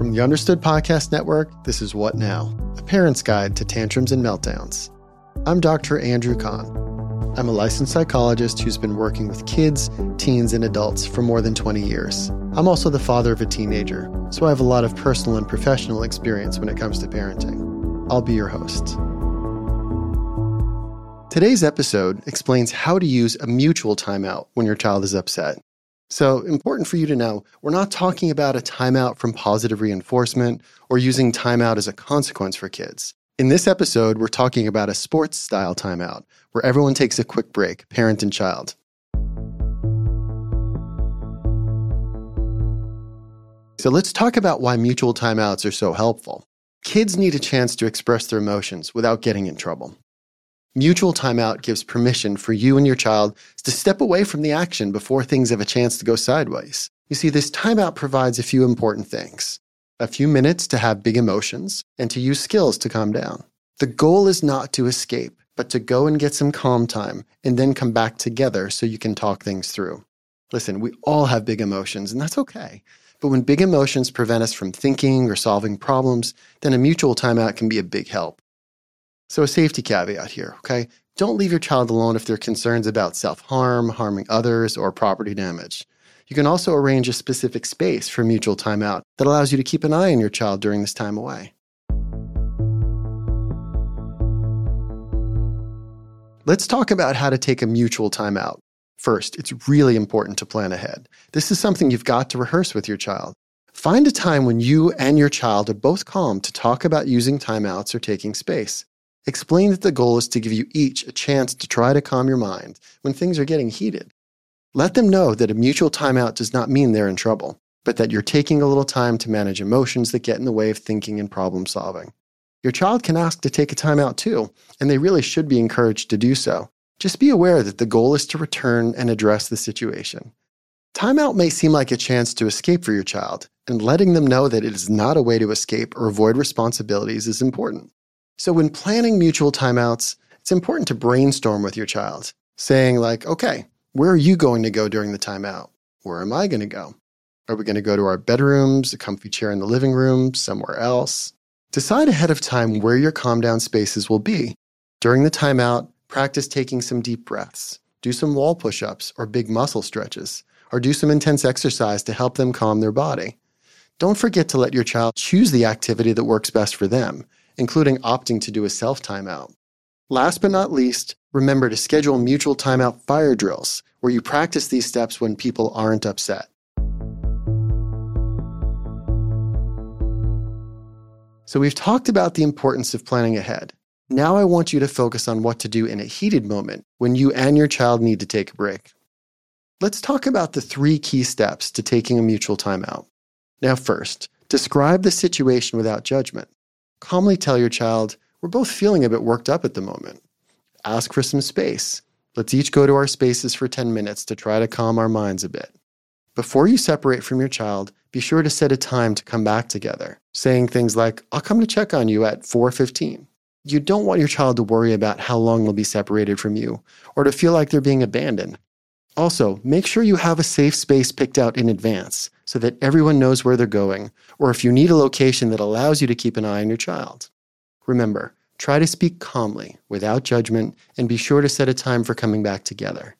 From the Understood Podcast Network, this is What Now, a parent's guide to tantrums and meltdowns. I'm Dr. Andrew Kahn. I'm a licensed psychologist who's been working with kids, teens, and adults for more than 20 years. I'm also the father of a teenager, so I have a lot of personal and professional experience when it comes to parenting. I'll be your host. Today's episode explains how to use a mutual timeout when your child is upset. So, important for you to know, we're not talking about a timeout from positive reinforcement or using timeout as a consequence for kids. In this episode, we're talking about a sports style timeout where everyone takes a quick break, parent and child. So, let's talk about why mutual timeouts are so helpful. Kids need a chance to express their emotions without getting in trouble. Mutual timeout gives permission for you and your child to step away from the action before things have a chance to go sideways. You see, this timeout provides a few important things a few minutes to have big emotions and to use skills to calm down. The goal is not to escape, but to go and get some calm time and then come back together so you can talk things through. Listen, we all have big emotions, and that's okay. But when big emotions prevent us from thinking or solving problems, then a mutual timeout can be a big help. So, a safety caveat here, okay? Don't leave your child alone if there are concerns about self harm, harming others, or property damage. You can also arrange a specific space for mutual timeout that allows you to keep an eye on your child during this time away. Let's talk about how to take a mutual timeout. First, it's really important to plan ahead. This is something you've got to rehearse with your child. Find a time when you and your child are both calm to talk about using timeouts or taking space. Explain that the goal is to give you each a chance to try to calm your mind when things are getting heated. Let them know that a mutual timeout does not mean they're in trouble, but that you're taking a little time to manage emotions that get in the way of thinking and problem solving. Your child can ask to take a timeout too, and they really should be encouraged to do so. Just be aware that the goal is to return and address the situation. Timeout may seem like a chance to escape for your child, and letting them know that it is not a way to escape or avoid responsibilities is important. So, when planning mutual timeouts, it's important to brainstorm with your child, saying, like, okay, where are you going to go during the timeout? Where am I going to go? Are we going to go to our bedrooms, a comfy chair in the living room, somewhere else? Decide ahead of time where your calm down spaces will be. During the timeout, practice taking some deep breaths, do some wall push ups or big muscle stretches, or do some intense exercise to help them calm their body. Don't forget to let your child choose the activity that works best for them including opting to do a self timeout. Last but not least, remember to schedule mutual timeout fire drills where you practice these steps when people aren't upset. So, we've talked about the importance of planning ahead. Now, I want you to focus on what to do in a heated moment when you and your child need to take a break. Let's talk about the three key steps to taking a mutual timeout. Now, first, describe the situation without judgment. Calmly tell your child, We're both feeling a bit worked up at the moment. Ask for some space. Let's each go to our spaces for 10 minutes to try to calm our minds a bit. Before you separate from your child, be sure to set a time to come back together, saying things like, I'll come to check on you at 4:15. You don't want your child to worry about how long they'll be separated from you or to feel like they're being abandoned. Also, make sure you have a safe space picked out in advance so that everyone knows where they're going, or if you need a location that allows you to keep an eye on your child. Remember, try to speak calmly, without judgment, and be sure to set a time for coming back together.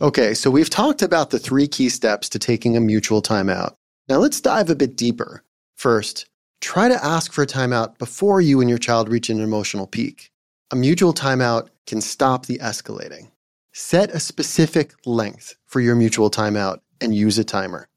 Okay, so we've talked about the three key steps to taking a mutual timeout. Now let's dive a bit deeper. First, try to ask for a timeout before you and your child reach an emotional peak. A mutual timeout can stop the escalating. Set a specific length for your mutual timeout and use a timer.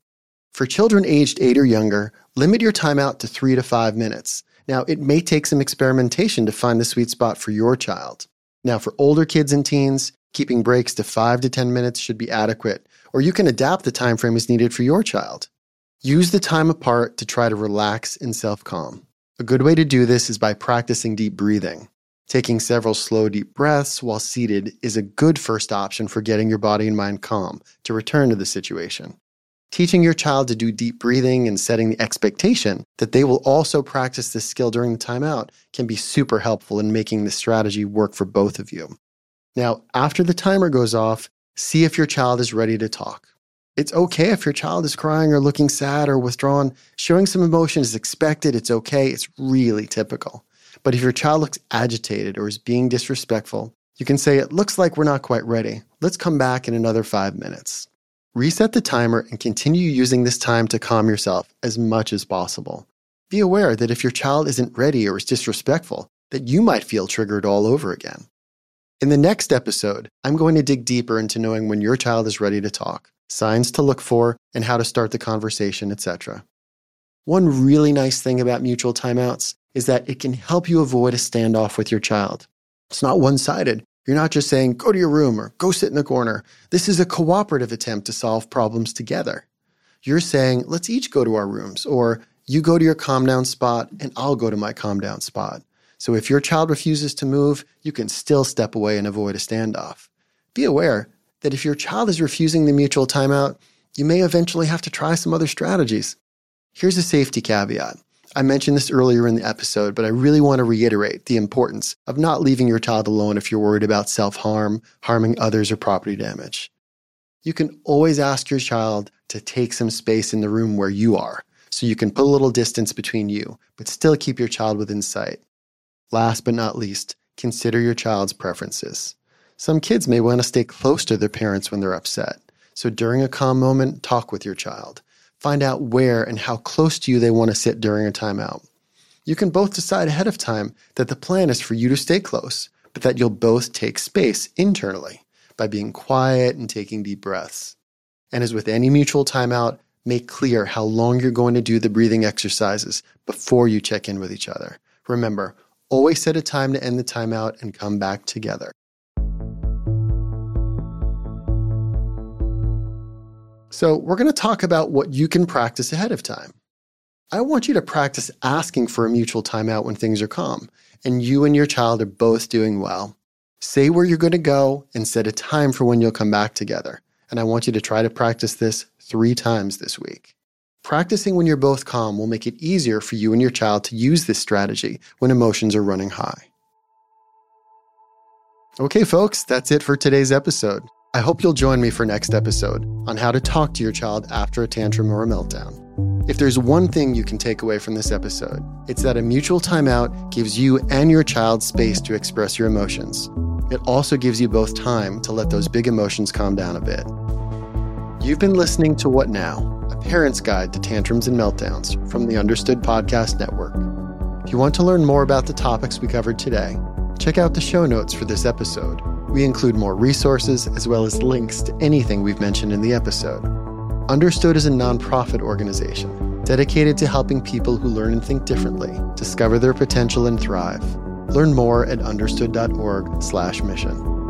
For children aged 8 or younger, limit your timeout to 3 to 5 minutes. Now, it may take some experimentation to find the sweet spot for your child. Now, for older kids and teens, keeping breaks to 5 to 10 minutes should be adequate, or you can adapt the time frame as needed for your child. Use the time apart to try to relax and self calm. A good way to do this is by practicing deep breathing. Taking several slow, deep breaths while seated is a good first option for getting your body and mind calm to return to the situation. Teaching your child to do deep breathing and setting the expectation that they will also practice this skill during the timeout can be super helpful in making the strategy work for both of you. Now, after the timer goes off, see if your child is ready to talk. It's okay if your child is crying or looking sad or withdrawn. Showing some emotion is expected. It's okay. It's really typical. But if your child looks agitated or is being disrespectful, you can say, It looks like we're not quite ready. Let's come back in another five minutes. Reset the timer and continue using this time to calm yourself as much as possible. Be aware that if your child isn't ready or is disrespectful, that you might feel triggered all over again. In the next episode, I'm going to dig deeper into knowing when your child is ready to talk, signs to look for, and how to start the conversation, etc. One really nice thing about mutual timeouts is that it can help you avoid a standoff with your child. It's not one sided. You're not just saying, go to your room or go sit in the corner. This is a cooperative attempt to solve problems together. You're saying, let's each go to our rooms, or you go to your calm down spot and I'll go to my calm down spot. So if your child refuses to move, you can still step away and avoid a standoff. Be aware that if your child is refusing the mutual timeout, you may eventually have to try some other strategies. Here's a safety caveat. I mentioned this earlier in the episode, but I really want to reiterate the importance of not leaving your child alone if you're worried about self harm, harming others, or property damage. You can always ask your child to take some space in the room where you are, so you can put a little distance between you, but still keep your child within sight. Last but not least, consider your child's preferences. Some kids may want to stay close to their parents when they're upset. So during a calm moment, talk with your child. Find out where and how close to you they want to sit during a timeout. You can both decide ahead of time that the plan is for you to stay close, but that you'll both take space internally by being quiet and taking deep breaths. And as with any mutual timeout, make clear how long you're going to do the breathing exercises before you check in with each other. Remember, Always set a time to end the timeout and come back together. So, we're going to talk about what you can practice ahead of time. I want you to practice asking for a mutual timeout when things are calm and you and your child are both doing well. Say where you're going to go and set a time for when you'll come back together. And I want you to try to practice this three times this week. Practicing when you're both calm will make it easier for you and your child to use this strategy when emotions are running high. Okay, folks, that's it for today's episode. I hope you'll join me for next episode on how to talk to your child after a tantrum or a meltdown. If there's one thing you can take away from this episode, it's that a mutual timeout gives you and your child space to express your emotions. It also gives you both time to let those big emotions calm down a bit. You've been listening to What Now? A Parent's Guide to Tantrums and Meltdowns from the Understood Podcast Network. If you want to learn more about the topics we covered today, check out the show notes for this episode. We include more resources as well as links to anything we've mentioned in the episode. Understood is a nonprofit organization dedicated to helping people who learn and think differently discover their potential and thrive. Learn more at understood.org/mission.